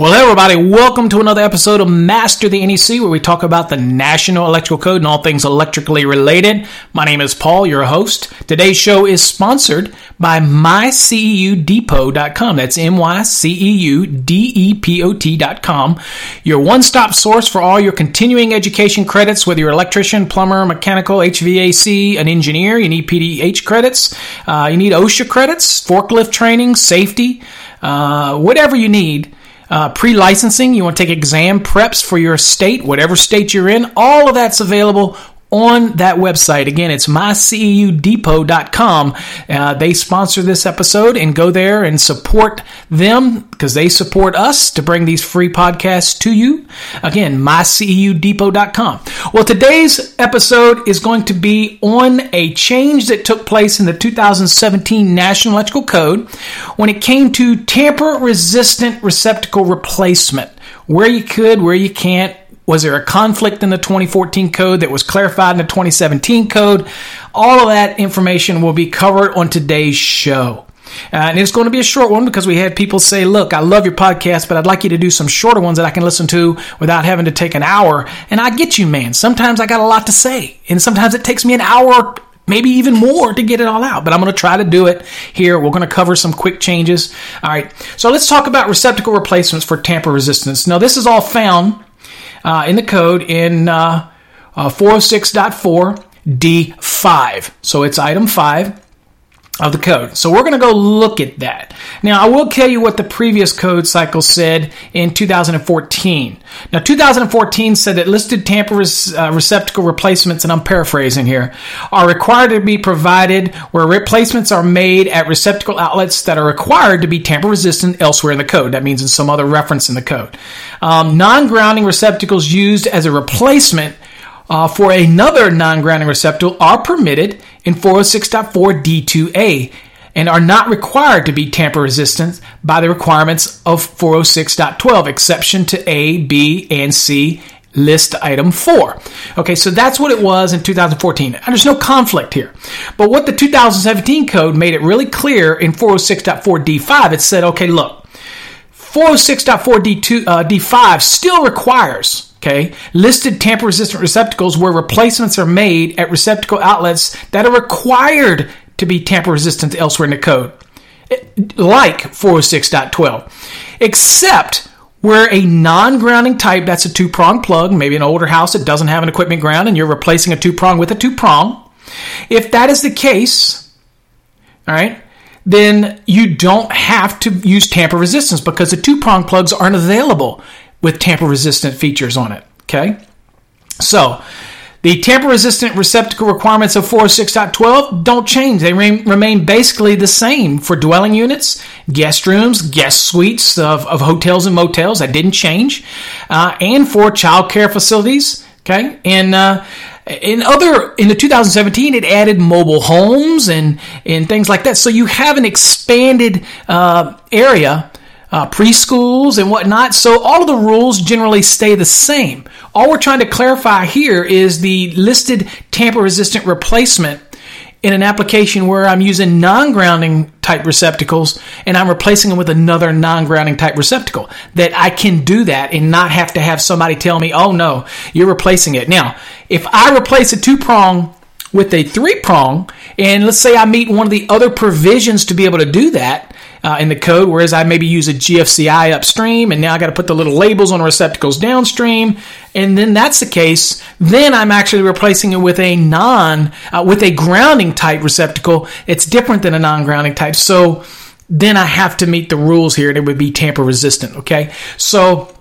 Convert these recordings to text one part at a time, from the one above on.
Well, everybody, welcome to another episode of Master the NEC, where we talk about the National Electrical Code and all things electrically related. My name is Paul, your host. Today's show is sponsored by myceudepot.com. That's M-Y-C-E-U-D-E-P-O-T.com. Your one-stop source for all your continuing education credits, whether you're an electrician, plumber, mechanical, HVAC, an engineer, you need PDH credits, uh, you need OSHA credits, forklift training, safety, uh, whatever you need uh, pre licensing, you want to take exam preps for your state, whatever state you're in, all of that's available on that website. Again, it's myceudepot.com. Uh, they sponsor this episode and go there and support them because they support us to bring these free podcasts to you. Again, myceudepot.com. Well, today's episode is going to be on a change that took place in the 2017 National Electrical Code when it came to tamper resistant receptacle replacement. Where you could, where you can't, was there a conflict in the 2014 code that was clarified in the 2017 code? All of that information will be covered on today's show. Uh, and it's going to be a short one because we had people say, look, I love your podcast, but I'd like you to do some shorter ones that I can listen to without having to take an hour. And I get you, man. Sometimes I got a lot to say, and sometimes it takes me an hour maybe even more to get it all out. But I'm going to try to do it here. We're going to cover some quick changes. All right. So let's talk about receptacle replacements for tamper resistance. Now, this is all found uh, in the code in uh, uh, 406.4 D5. So it's item 5 of the code. So we're going to go look at that. Now, I will tell you what the previous code cycle said in 2014. Now, 2014 said that listed tamper uh, receptacle replacements, and I'm paraphrasing here, are required to be provided where replacements are made at receptacle outlets that are required to be tamper resistant elsewhere in the code. That means in some other reference in the code. Um, non grounding receptacles used as a replacement uh, for another non-grounding receptacle are permitted in 406.4 D2A and are not required to be tamper resistant by the requirements of 406.12, exception to A, B, and C list item 4. Okay, so that's what it was in 2014. And there's no conflict here. But what the 2017 code made it really clear in 406.4 D5, it said, okay, look, 406.4 D2, uh, D5 still requires Okay, listed tamper resistant receptacles where replacements are made at receptacle outlets that are required to be tamper resistant elsewhere in the code, like 406.12, except where a non grounding type, that's a two prong plug, maybe an older house that doesn't have an equipment ground and you're replacing a two prong with a two prong. If that is the case, all right, then you don't have to use tamper resistance because the two prong plugs aren't available with tamper resistant features on it. Okay? So, the tamper resistant receptacle requirements of 406.12 don't change. They remain basically the same for dwelling units, guest rooms, guest suites of, of hotels and motels. That didn't change. Uh, and for child care facilities. Okay? And, uh, in other in the 2017 it added mobile homes and and things like that so you have an expanded uh, area uh, preschools and whatnot. So all of the rules generally stay the same. All we're trying to clarify here is the listed tamper resistant replacement in an application where I'm using non grounding type receptacles and I'm replacing them with another non grounding type receptacle. That I can do that and not have to have somebody tell me, oh no, you're replacing it. Now, if I replace a two prong with a three prong, and let's say I meet one of the other provisions to be able to do that, uh, in the code, whereas I maybe use a GFCI upstream and now I got to put the little labels on receptacles downstream. And then that's the case. Then I'm actually replacing it with a non, uh, with a grounding type receptacle. It's different than a non grounding type. So then I have to meet the rules here and it would be tamper resistant. Okay. So,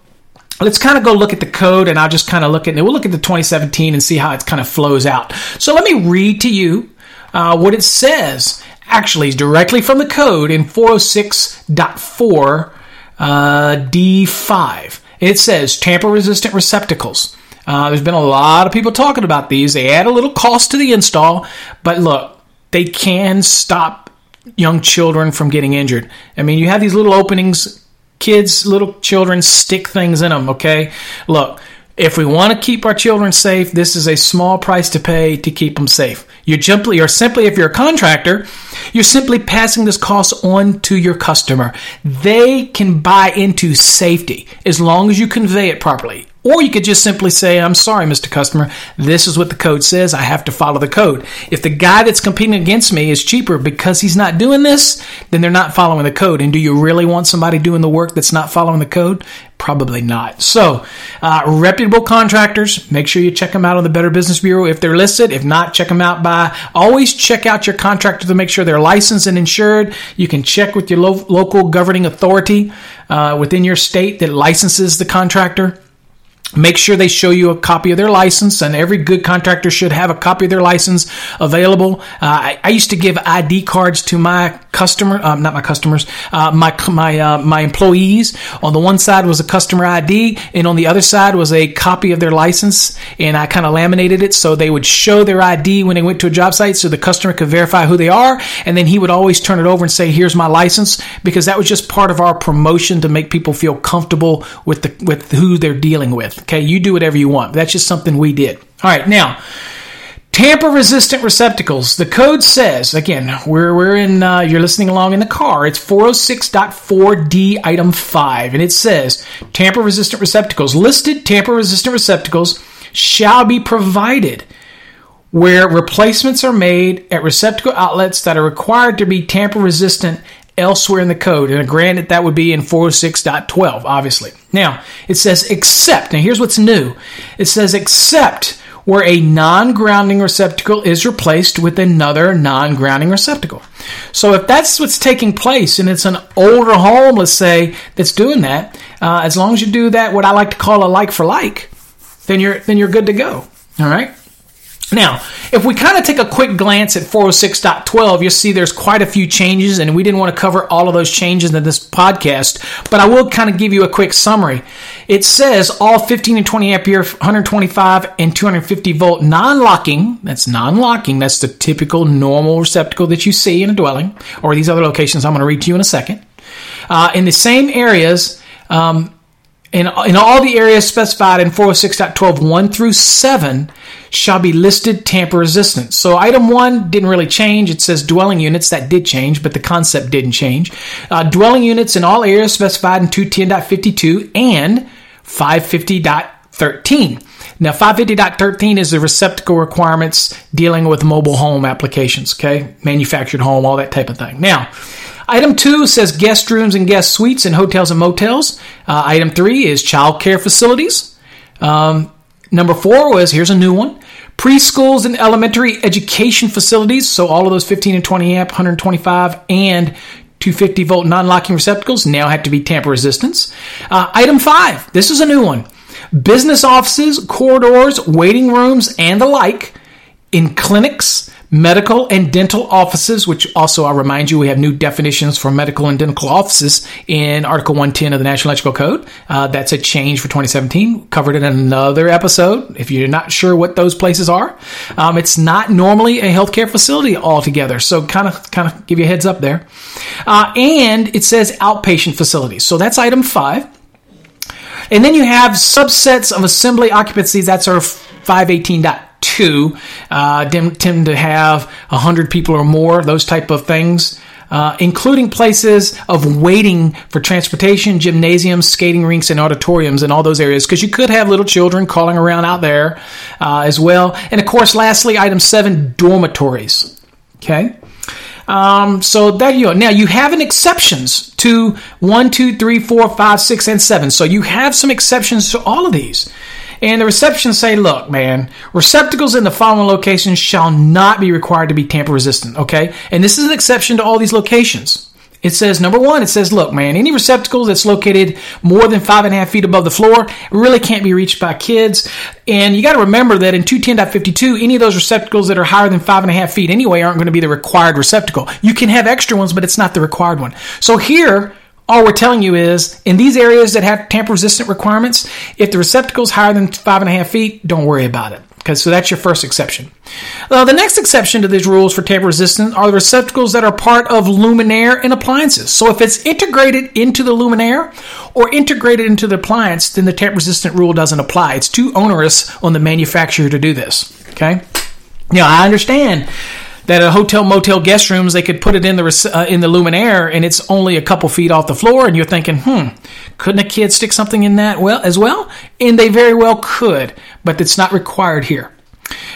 let's kind of go look at the code and I'll just kind of look at it. We'll look at the 2017 and see how it kind of flows out. So let me read to you uh, what it says actually directly from the code in 406.4 uh, D5. It says tamper resistant receptacles. Uh, there's been a lot of people talking about these. They add a little cost to the install, but look, they can stop young children from getting injured. I mean, you have these little openings, kids, little children stick things in them, okay? Look, If we want to keep our children safe, this is a small price to pay to keep them safe. You're simply, or simply, if you're a contractor, you're simply passing this cost on to your customer. They can buy into safety as long as you convey it properly. Or you could just simply say, I'm sorry, Mr. Customer, this is what the code says. I have to follow the code. If the guy that's competing against me is cheaper because he's not doing this, then they're not following the code. And do you really want somebody doing the work that's not following the code? Probably not. So, uh, reputable contractors, make sure you check them out on the Better Business Bureau if they're listed. If not, check them out by always check out your contractor to make sure they're licensed and insured. You can check with your lo- local governing authority uh, within your state that licenses the contractor. Make sure they show you a copy of their license, and every good contractor should have a copy of their license available. Uh, I, I, used to give ID cards to my customer, uh, not my customers, uh, my my uh, my employees. On the one side was a customer ID, and on the other side was a copy of their license. And I kind of laminated it so they would show their ID when they went to a job site, so the customer could verify who they are. And then he would always turn it over and say, "Here's my license," because that was just part of our promotion to make people feel comfortable with the with who they're dealing with. Okay, you do whatever you want. That's just something we did. All right, now. Tamper resistant receptacles. The code says, again, we're, we're in, uh, you're listening along in the car. It's 406.4D item 5. And it says, tamper resistant receptacles. Listed tamper resistant receptacles shall be provided where replacements are made at receptacle outlets that are required to be tamper resistant elsewhere in the code. And granted, that would be in 406.12, obviously. Now, it says except. Now, here's what's new it says except where a non grounding receptacle is replaced with another non grounding receptacle. So, if that's what's taking place and it's an older home, let's say, that's doing that, uh, as long as you do that, what I like to call a like for like, then you're, then you're good to go. All right? Now, if we kind of take a quick glance at 406.12, you'll see there's quite a few changes, and we didn't want to cover all of those changes in this podcast, but I will kind of give you a quick summary. It says all 15 and 20 ampere, 125 and 250 volt non locking, that's non locking, that's the typical normal receptacle that you see in a dwelling, or these other locations I'm going to read to you in a second. Uh, in the same areas, um, in, in all the areas specified in 406.12, 1 through 7, shall be listed tamper resistant. So item 1 didn't really change. It says dwelling units. That did change, but the concept didn't change. Uh, dwelling units in all areas specified in 210.52 and 550.13. Now, 550.13 is the receptacle requirements dealing with mobile home applications, okay? Manufactured home, all that type of thing. Now, Item two says guest rooms and guest suites in hotels and motels. Uh, item three is child care facilities. Um, number four was here's a new one preschools and elementary education facilities. So all of those 15 and 20 amp, 125 and 250 volt non locking receptacles now have to be tamper resistance. Uh, item five, this is a new one. Business offices, corridors, waiting rooms, and the like in clinics, medical and dental offices, which also I'll remind you, we have new definitions for medical and dental offices in Article 110 of the National Electrical Code. Uh, that's a change for 2017. Covered in another episode. If you're not sure what those places are, um, it's not normally a healthcare facility altogether. So kind of kind of give you a heads up there. Uh, and it says outpatient facilities. So that's item five. And then you have subsets of assembly occupancies. That's our 518 two uh, tend to have 100 people or more, those type of things. Uh, including places of waiting for transportation, gymnasiums, skating rinks, and auditoriums, and all those areas, because you could have little children calling around out there uh, as well. And of course, lastly, item seven dormitories. Okay. Um, so there you go. Now you have an exceptions to one, two, three, four, five, six, and seven. So you have some exceptions to all of these. And the reception say, look, man, receptacles in the following locations shall not be required to be tamper resistant, okay? And this is an exception to all these locations. It says, number one, it says, look, man, any receptacle that's located more than five and a half feet above the floor really can't be reached by kids. And you got to remember that in 210.52, any of those receptacles that are higher than five and a half feet anyway aren't going to be the required receptacle. You can have extra ones, but it's not the required one. So here, all we're telling you is in these areas that have tamper resistant requirements, if the receptacle is higher than five and a half feet, don't worry about it. Okay, so that's your first exception. Now, the next exception to these rules for tamper resistant are the receptacles that are part of luminaire and appliances. So if it's integrated into the luminaire or integrated into the appliance, then the tamper resistant rule doesn't apply. It's too onerous on the manufacturer to do this. Okay? Now, I understand that a hotel motel guest rooms they could put it in the uh, in the luminaire and it's only a couple feet off the floor and you're thinking hmm couldn't a kid stick something in that well as well? And they very well could but it's not required here.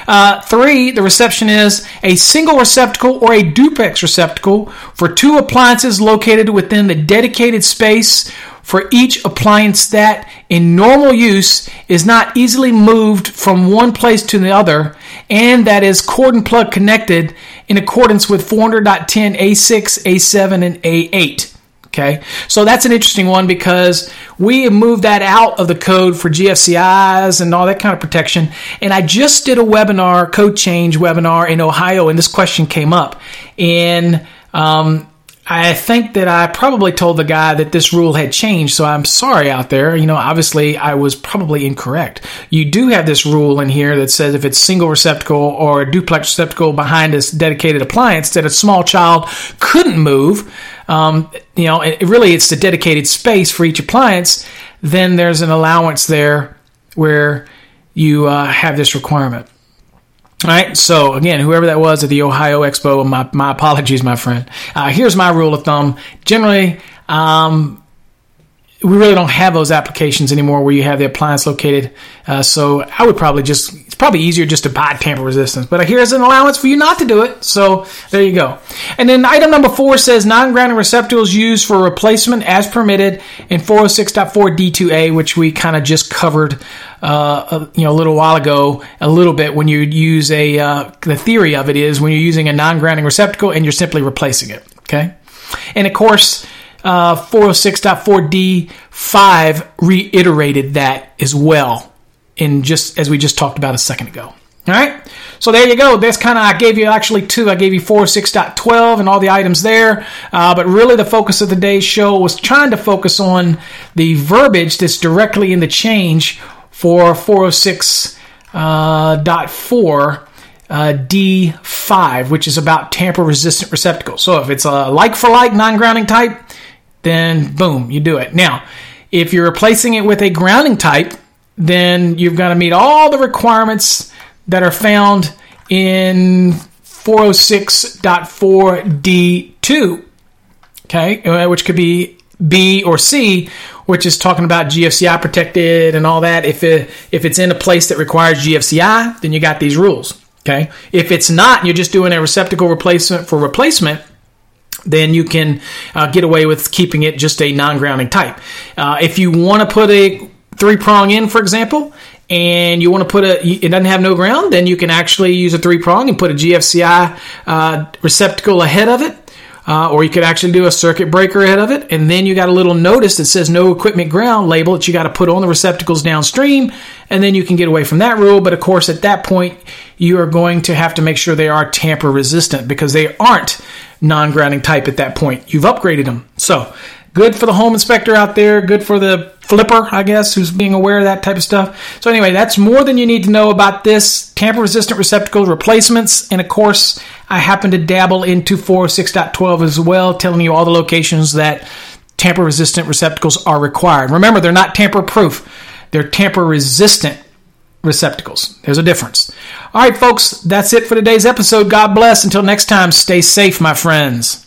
Uh, three, the reception is a single receptacle or a duplex receptacle for two appliances located within the dedicated space for each appliance that, in normal use, is not easily moved from one place to the other and that is cord and plug connected in accordance with 400.10 A6, A7, and A8. Okay, so that's an interesting one because we have moved that out of the code for GFCIs and all that kind of protection. And I just did a webinar, code change webinar in Ohio, and this question came up. And um, I think that I probably told the guy that this rule had changed, so I'm sorry out there. You know, obviously I was probably incorrect. You do have this rule in here that says if it's single receptacle or a duplex receptacle behind a dedicated appliance that a small child couldn't move, um, you know, it, really it's the dedicated space for each appliance, then there's an allowance there where you uh, have this requirement. All right. So again, whoever that was at the Ohio Expo, my, my apologies, my friend. Uh, here's my rule of thumb. Generally, um, we really don't have those applications anymore where you have the appliance located. Uh, so I would probably just, probably easier just to buy tamper resistance. But here's an allowance for you not to do it. So there you go. And then item number four says non grounding receptacles used for replacement as permitted in 406.4 D2A, which we kind of just covered. Uh, a, you know, a little while ago, a little bit when you use a, uh, the theory of it is when you're using a non-grounding receptacle and you're simply replacing it. Okay. And of course, uh, 406.4D5 reiterated that as well in just as we just talked about a second ago. All right. So there you go. That's kind of, I gave you actually two. I gave you four, 406.12 and all the items there. Uh, but really, the focus of the day's show was trying to focus on the verbiage that's directly in the change for 406.4 uh, uh, D5, which is about tamper resistant receptacles. So if it's a like for like non grounding type, then boom, you do it. Now, if you're replacing it with a grounding type, then you've got to meet all the requirements that are found in 406.4D2, okay, uh, which could be B or C, which is talking about GFCI protected and all that. If it, if it's in a place that requires GFCI, then you got these rules. Okay. If it's not, you're just doing a receptacle replacement for replacement, then you can uh, get away with keeping it just a non-grounding type. Uh, if you want to put a three prong in, for example, and you want to put a it doesn't have no ground, then you can actually use a three prong and put a GFCI uh, receptacle ahead of it. Uh, or you could actually do a circuit breaker ahead of it, and then you got a little notice that says no equipment ground label that you got to put on the receptacles downstream, and then you can get away from that rule. But of course, at that point, you are going to have to make sure they are tamper resistant because they aren't non grounding type at that point. You've upgraded them. So, good for the home inspector out there, good for the flipper, I guess, who's being aware of that type of stuff. So, anyway, that's more than you need to know about this tamper resistant receptacle replacements. And of course, I happen to dabble into 406.12 as well, telling you all the locations that tamper resistant receptacles are required. Remember, they're not tamper proof, they're tamper resistant receptacles. There's a difference. All right, folks, that's it for today's episode. God bless. Until next time, stay safe, my friends.